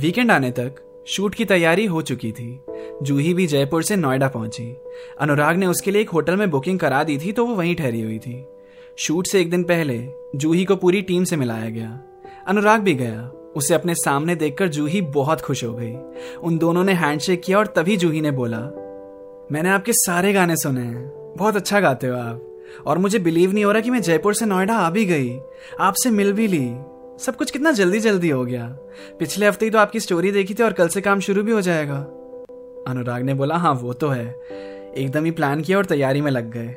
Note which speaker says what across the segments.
Speaker 1: Weekend आने तक shoot की तैयारी हो चुकी थी। जूही भी जयपुर से नोएडा पहुँची। अनुराग ने उसके लिए एक होटल में बुकिंग करा दी थी तो वो वहीं ठहरी हुई थी। शूट से एक दिन पहले जूही को पूरी टीम से मिलाया गया। अनुराग भी गया। उसे अपने सामने देखकर जूही बहुत खुश हो गई। उन दोनों ने हैंडशेक किया और तभी जूही ने बोला, मैंने आपके सारे गाने सुने हैं। बहुत अच्छा गाते हो आप। और मुझे बिलीव नहीं हो रहा कि मैं जयपुर से नोएडा आ भी गई। आपसे मिल भी ली। सब कुछ कितना जल्दी जल्दी हो गया। पिछले हफ़्ते ही तो आपकी स्टोरी देखी थी और कल से काम शुरू भी हो जाएगा। अनुराग ने बोला हाँ वो तो है। एकदम ही प्लान किया और तैयारी में लग गए।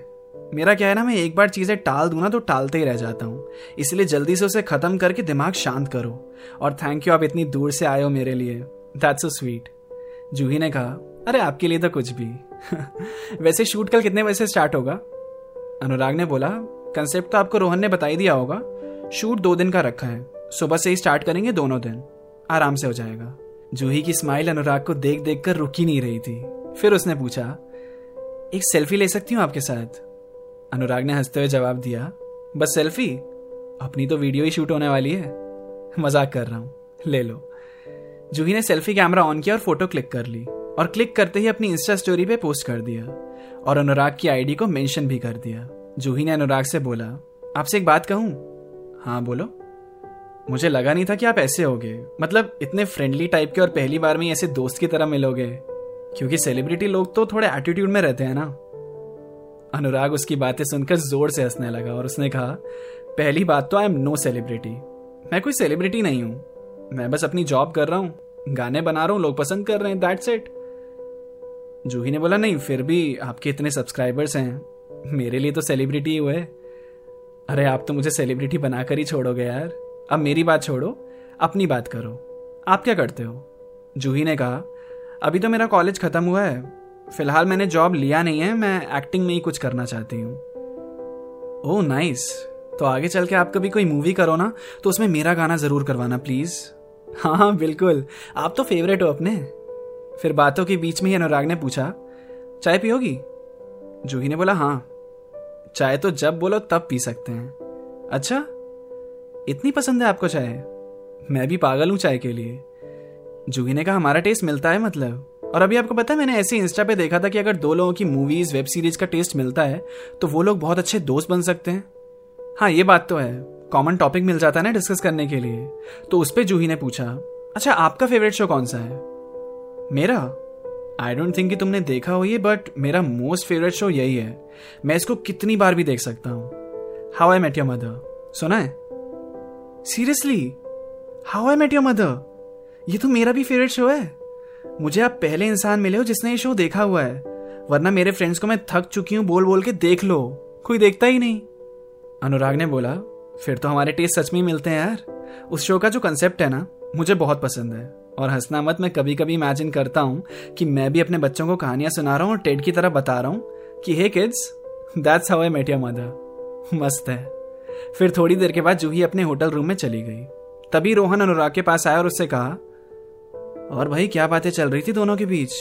Speaker 1: मेरा क्या है ना, मैं एक बार चीज़ें टाल दूँ ना तो टालते ही रह जाता हूँ। इसलिए जल्दी से उसे खत्म करके दिमाग शांत करो। और थैंक यू आप इतनी दूर से आए हो मेरे लिए। दैट्स सो स्वीट जूही ने कहा, अरे, आपके लिए तो कुछ भी। वैसे शूट कल कितने बजे से स्टार्ट होगा? अनुराग ने बोला कंसेप्ट तो आपको रोहन ने बता ही दिया होगा। शूट दो दिन का रखा है। सुबह से ही स्टार्ट करेंगे दोनों दिन। आराम से हो जाएगा। जूही की स्माइल अनुराग को देख देख कर रुकी नहीं रही थी। फिर उसने पूछा, एक सेल्फी ले सकती हूँ आपके साथ? अनुराग ने हँसते हुए जवाब दिया, बस सेल्फी अपनी तो वीडियो ही शूट होने वाली है। मज़ाक कर रहा हूँ। ले लो। जूही ने सेल्फी कैमरा ऑन किया और फ़ोटो क्लिक कर ली और क्लिक करते ही अपनी इंस्टा स्टोरी पे पोस्ट कर दिया और अनुराग की आईडी को मेंशन भी कर दिया। जूही ने अनुराग से बोला, आपसे एक बात कहूँ? हाँ बोलो। मुझे लगा नहीं था कि आप ऐसे होगे। मतलब इतने फ्रेंडली टाइप के और पहली बार में ऐसे दोस्त की तरह मिलोगे। क्योंकि सेलिब्रिटी लोग तो थोड़े एटीट्यूड में रहते हैं ना। अनुराग उसकी बातें सुनकर ज़ोर से हंसने लगा और उसने कहा, पहली बात तो आई एम नो सेलिब्रिटी मैं कोई सेलिब्रिटी नहीं हूँ। मैं बस अपनी जॉब कर रहा हूँ। गाने बना रहा हूँ, लोग पसंद कर रहे हैं दैट्स इट जूही ने बोला, नहीं, फिर भी आपके इतने सब्सक्राइबर्स हैं। मेरे लिए तो सेलिब्रिटी हुए। अरे, आप तो मुझे सेलिब्रिटी बनाकर ही छोड़ोगे यार। अब मेरी बात छोड़ो, अपनी बात करो। आप क्या करते हो? जूही ने कहा, अभी तो मेरा कॉलेज खत्म हुआ है। फ़िलहाल मैंने जॉब लिया नहीं है, मैं एक्टिंग में ही कुछ करना चाहती हूँ। ओह नाइस तो आगे चल के आप कभी कोई मूवी करो ना तो उसमें मेरा गाना ज़रूर करवाना प्लीज़ हाँ हाँ बिल्कुल। आप तो फेवरेट हो अपने। फिर बातों के बीच में ही अनुराग ने पूछा, चाय पियोगी? जूही ने बोला हाँ। चाय तो जब बोलो, तब पी सकते हैं। अच्छा इतनी पसंद है आपको चाय? मैं भी पागल हूँ चाय के लिए। जूही ने कहा, हमारा टेस्ट मिलता है मतलब। और अभी आपको पता है, मैंने ऐसे इंस्टा पे देखा था कि अगर दो लोगों की मूवीज़ वेब सीरीज़ का टेस्ट मिलता है तो वो लोग बहुत अच्छे दोस्त बन सकते हैं। हाँ ये बात तो है। कॉमन टॉपिक मिल जाता है ना डिस्कस करने के लिए। तो उस पर जूही ने पूछा अच्छा आपका फेवरेट शो कौन सा है? मेरा? आई डोंट थिंक कि तुमने देखा हो ये बट मेरा मोस्ट फेवरेट शो यही है। मैं इसको कितनी बार भी देख सकता हूँ। How I met your mother सुना है? Seriously how I met your mother ये तो मेरा भी फेवरेट शो है। मुझे आप पहले इंसान मिले हो जिसने ये शो देखा हुआ है। वरना मेरे फ्रेंड्स को मैं थक चुकी हूँ बोल बोल के देख लो। कोई देखता ही नहीं। अनुराग ने बोला, फिर तो हमारे टेस्ट सच में मिलते हैं यार। उस शो का जो कंसेप्ट है ना, मुझे बहुत पसंद है। और हंसना मत, मैं कभी कभी इमेजिन करता हूँ कि मैं भी अपने बच्चों को कहानियाँ सुना रहा हूँ और टेड की तरह बता रहा हूँ कि hey kids that's how I met your mother मस्त है। फिर थोड़ी देर के बाद जूही अपने होटल रूम में चली गई। तभी रोहन अनुराग के पास आया और उससे कहा, और भाई, क्या बातें चल रही थी दोनों के बीच?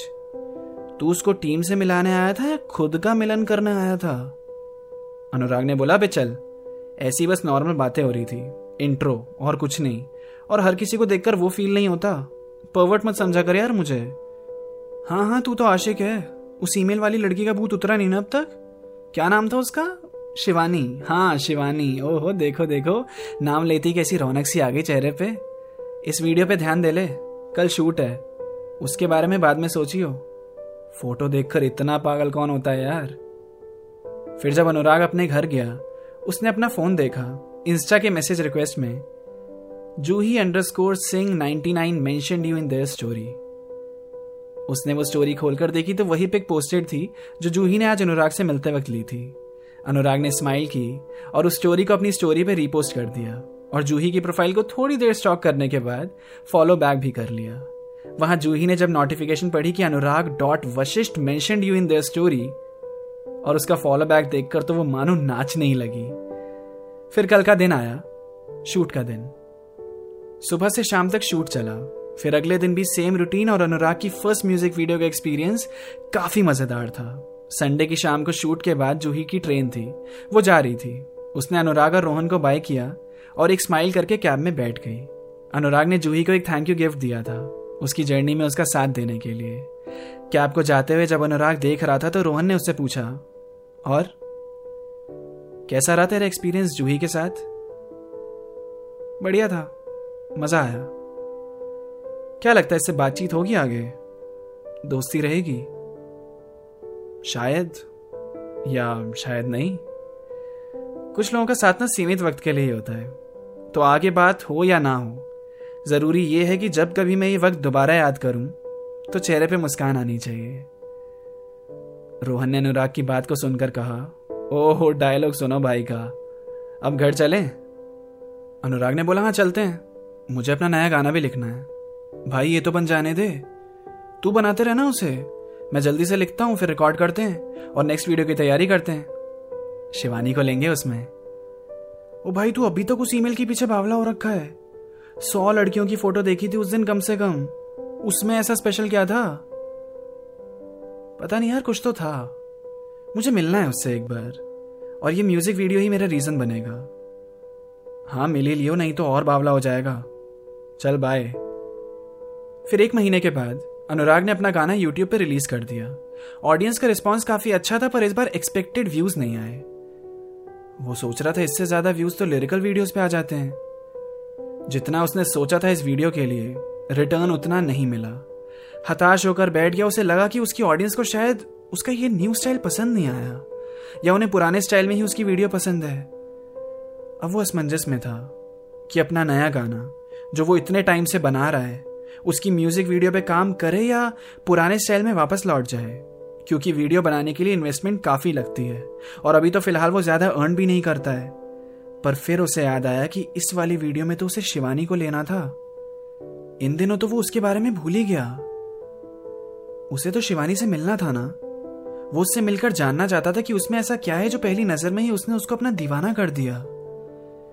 Speaker 1: तू उसको टीम से मिलाने आया था या खुद का मिलन करने आया था? अनुराग ने बोला बे चल, ऐसी बस नॉर्मल बातें हो रही थी, इंट्रो और कुछ नहीं, और हर किसी को देखकर वो फील नहीं होता। परवर्ट मत समझा कर यार मुझे। हाँ हाँ तू तो आशिक है, उस ईमेल वाली लड़की का भूत उतरा नहीं ना अब तक? क्या नाम था उसका? शिवानी हाँ शिवानी। ओहो, देखो देखो, नाम लेती कैसी रौनक सी आ गई चेहरे पे। इस वीडियो पे ध्यान दे ले, कल शूट है। उसके बारे में बाद में सोचियो। फ़ोटो देखकर इतना पागल कौन होता है यार? फिर जब अनुराग अपने घर गया, उसने अपना फ़ोन देखा, इंस्टा के मैसेज रिक्वेस्ट में Juhi underscore Singh ninety nine mention you in their story. उसने वो स्टोरी खोलकर देखी तो वही पिक पोस्टेड थी, जो जूही ने आज अनुराग से मिलते वक्त ली थी। अनुराग ने स्माइल की और उस स्टोरी को अपनी स्टोरी पे रीपोस्ट कर दिया और जूही की प्रोफ़ाइल को थोड़ी देर स्टॉक करने के बाद फॉलो बैक भी कर लिया। वहाँ जूही ने जब नोटिफिकेशन पढ़ी कि Anurag dot Vashishtha mention you in their story और उसका फॉलो बैक देखकर तो वो मानो नाचने ही लगी। फिर कल का दिन आया शूट का दिन। सुबह से शाम तक शूट चला। फिर अगले दिन भी सेम रूटीन और अनुराग की फ़र्स्ट म्यूज़िक वीडियो का एक्सपीरियंस काफ़ी मज़ेदार था। संडे की शाम को शूट के बाद जूही की ट्रेन थी। वो जा रही थी। उसने अनुराग और रोहन को बाय किया और एक स्माइल करके कैब में बैठ गई। अनुराग ने जूही को एक थैंक यू गिफ्ट दिया था, उसकी जर्नी में उसका साथ देने के लिए। कैब को जाते हुए जब अनुराग देख रहा था तो रोहन ने उससे पूछा, और? कैसा रहा तेरा एक्सपीरियंस जूही के साथ? बढ़िया था, मज़ा आया। क्या लगता है इससे बातचीत होगी आगे? दोस्ती रहेगी? शायद, या शायद नहीं। कुछ लोगों का साथ ना सीमित वक्त के लिए ही होता है। तो आगे बात हो या ना हो, ज़रूरी ये है कि जब कभी मैं ये वक्त दोबारा याद करूँ तो चेहरे पे मुस्कान आनी चाहिए। रोहन ने अनुराग की बात को सुनकर कहा, ओहो, डायलॉग सुनो भाई का। अब घर चले? अनुराग ने बोला हाँ चलते हैं। मुझे अपना नया गाना भी लिखना है। भाई, ये तो बन जाने दे। तू बनाते रहना उसे। मैं जल्दी से लिखता हूँ, फिर रिकॉर्ड करते हैं और नेक्स्ट वीडियो की तैयारी करते हैं। शिवानी को लेंगे उसमें। ओ भाई, तू अभी तक उस ईमेल के पीछे बावला हो रखा है। सौ लड़कियों की फ़ोटो देखी थी उस दिन कम से कम। उसमें ऐसा स्पेशल क्या था? पता नहीं यार, कुछ तो था। मुझे मिलना है उससे एक बार। और ये म्यूज़िक वीडियो ही मेरा रीजन बनेगा। हाँ मिल लियो, नहीं तो और बावला हो जाएगा। चल बाय फिर एक महीने के बाद। अनुराग ने अपना गाना यूट्यूब पर रिलीज़ कर दिया। ऑडियंस का रिस्पॉन्स काफ़ी अच्छा था, पर इस बार एक्सपेक्टेड व्यूज़ नहीं आए। वो सोच रहा था, इससे ज़्यादा व्यूज़ तो लिरिकल वीडियोस पे आ जाते हैं। जितना उसने सोचा था इस वीडियो के लिए रिटर्न उतना नहीं मिला। हताश होकर बैठ गया, उसे लगा कि उसकी ऑडियंस को शायद उसका ये न्यू स्टाइल पसंद नहीं आया, या उन्हें पुराने स्टाइल में ही उसकी वीडियो पसंद है। अब वो असमंजस में था कि अपना नया गाना, जो वो इतने टाइम से बना रहा है उसकी म्यूज़िक वीडियो पे काम करे या पुराने स्टाइल में वापस लौट जाए? क्योंकि वीडियो बनाने के लिए इन्वेस्टमेंट काफ़ी लगती है। और अभी तो फ़िलहाल वो ज़्यादा अर्न भी नहीं करता है। पर फिर उसे याद आया कि इस वाली वीडियो में तो उसे शिवानी को लेना था। इन दिनों तो वो उसके बारे में भूल ही गया। उसे तो शिवानी से मिलना था ना? वो उससे मिलकर जानना चाहता था कि उसमें ऐसा क्या है जो पहली नज़र में ही उसने उसको अपना दीवाना कर दिया।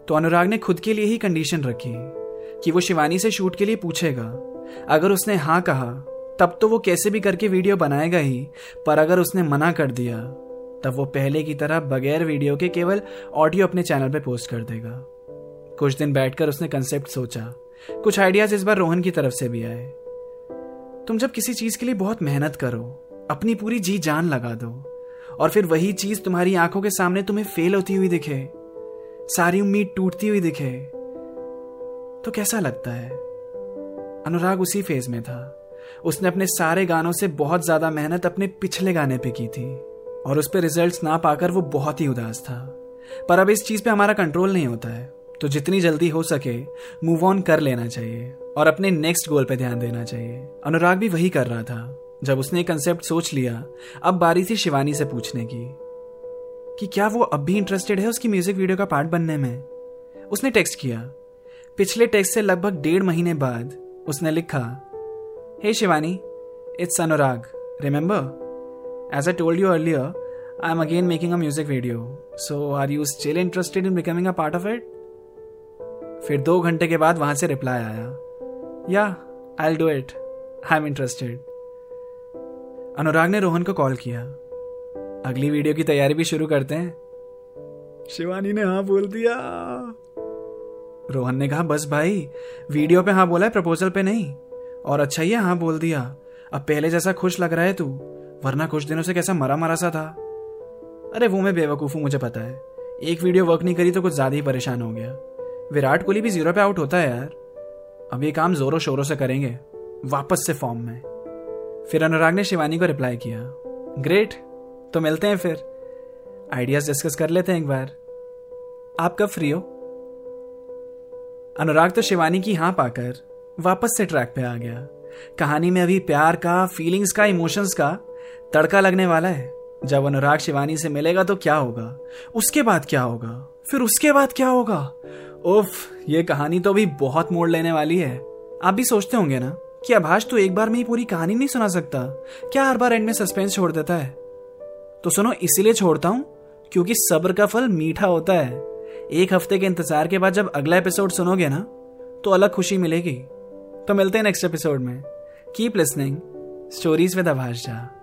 Speaker 1: तो अनुराग ने खुद के लिए ही कंडीशन रखी। कि वो शिवानी से शूट के लिए पूछेगा। अगर उसने हाँ कहा, तब तो वो कैसे भी करके वीडियो बनाएगा ही, पर अगर उसने मना कर दिया, तब वो पहले की तरह बगैर वीडियो के केवल ऑडियो अपने चैनल पे पोस्ट कर देगा। कुछ दिन बैठकर उसने कंसेप्ट सोचा। कुछ आइडियाज़ इस बार रोहन की तरफ़ से भी आए। तुम जब किसी चीज़ के लिए बहुत मेहनत करो, अपनी पूरी जी जान लगा दो, और फिर वही चीज़ तुम्हारी आँखों के सामने तुम्हें फेल होती हुई दिखे, सारी उम्मीद टूटती हुई दिखे तो कैसा लगता है? अनुराग उसी फ़ेज़ में था। उसने अपने सारे गानों से बहुत ज़्यादा मेहनत अपने पिछले गाने पे की थी, और उस पर रिज़ल्ट ना पाकर वो बहुत ही उदास था। पर अब इस चीज़ पे हमारा कंट्रोल नहीं होता है तो जितनी जल्दी हो सके मूव ऑन कर लेना चाहिए, और अपने नेक्स्ट गोल पे ध्यान देना चाहिए। अनुराग भी वही कर रहा था, जब उसने कंसेप्ट सोच लिया, अब बारी थी शिवानी से पूछने की, कि क्या वो अब भी इंटरेस्टेड है उसकी म्यूज़िक वीडियो का पार्ट बनने में? उसने टेक्स्ट किया पिछले टेक्स्ट से लगभग डेढ़ महीने बाद उसने लिखा, hey Shivani it's Anurag remember as I told you earlier I am again making a music video so are you still interested in becoming a part of it फिर दो घंटे के बाद वहाँ से रिप्लाई आया yeah I do it I am interested Anurag ने रोहन को कॉल किया। अगली वीडियो की तैयारी भी शुरू करते हैं। शिवानी ने हाँ बोल दिया। रोहन ने कहा, बस भाई, वीडियो पे हाँ बोला है, प्रपोजल पे नहीं। और अच्छा ही है बोल दिया। अब पहले जैसा खुश लग रहा है तू, वरना कुछ दिनों से कैसा मरा मरा सा था। अरे, वो मैं बेवकूफ़ हूँ, मुझे पता है। एक वीडियो वर्क नहीं करी तो कुछ ज़्यादा ही परेशान हो गया। विराट कोहली भी ज़ीरो पे आउट होता है यार। अब ये काम जोरों शोरों से करेंगे, वापस से फॉर्म में। फिर अनुराग ने शिवानी को रिप्लाई किया ग्रेट तो मिलते हैं फिर। आइडियाज़ डिस्कस कर लेते हैं एक बार। आप कब फ्री हो? अनुराग तो शिवानी की हाँ पाकर वापस से ट्रैक पे आ गया। कहानी में अभी प्यार का फीलिंग्स का इमोशंस का तड़का लगने वाला है। जब अनुराग शिवानी से मिलेगा तो क्या होगा? उसके बाद क्या होगा? फिर उसके बाद क्या होगा? उफ, ये कहानी तो अभी बहुत मोड़ लेने वाली है। आप भी सोचते होंगे ना, कि आभाष तो एक बार में ही पूरी कहानी नहीं सुना सकता। क्या हर बार एंड में सस्पेंस छोड़ देता है? तो सुनो, इसीलिए छोड़ता हूँ, क्योंकि सब्र का फल मीठा होता है। एक हफ़्ते के इंतज़ार के बाद जब अगला एपिसोड सुनोगे ना तो अलग खुशी मिलेगी। तो मिलते हैं नेक्स्ट एपिसोड में। Keep listening stories with Abhash Jha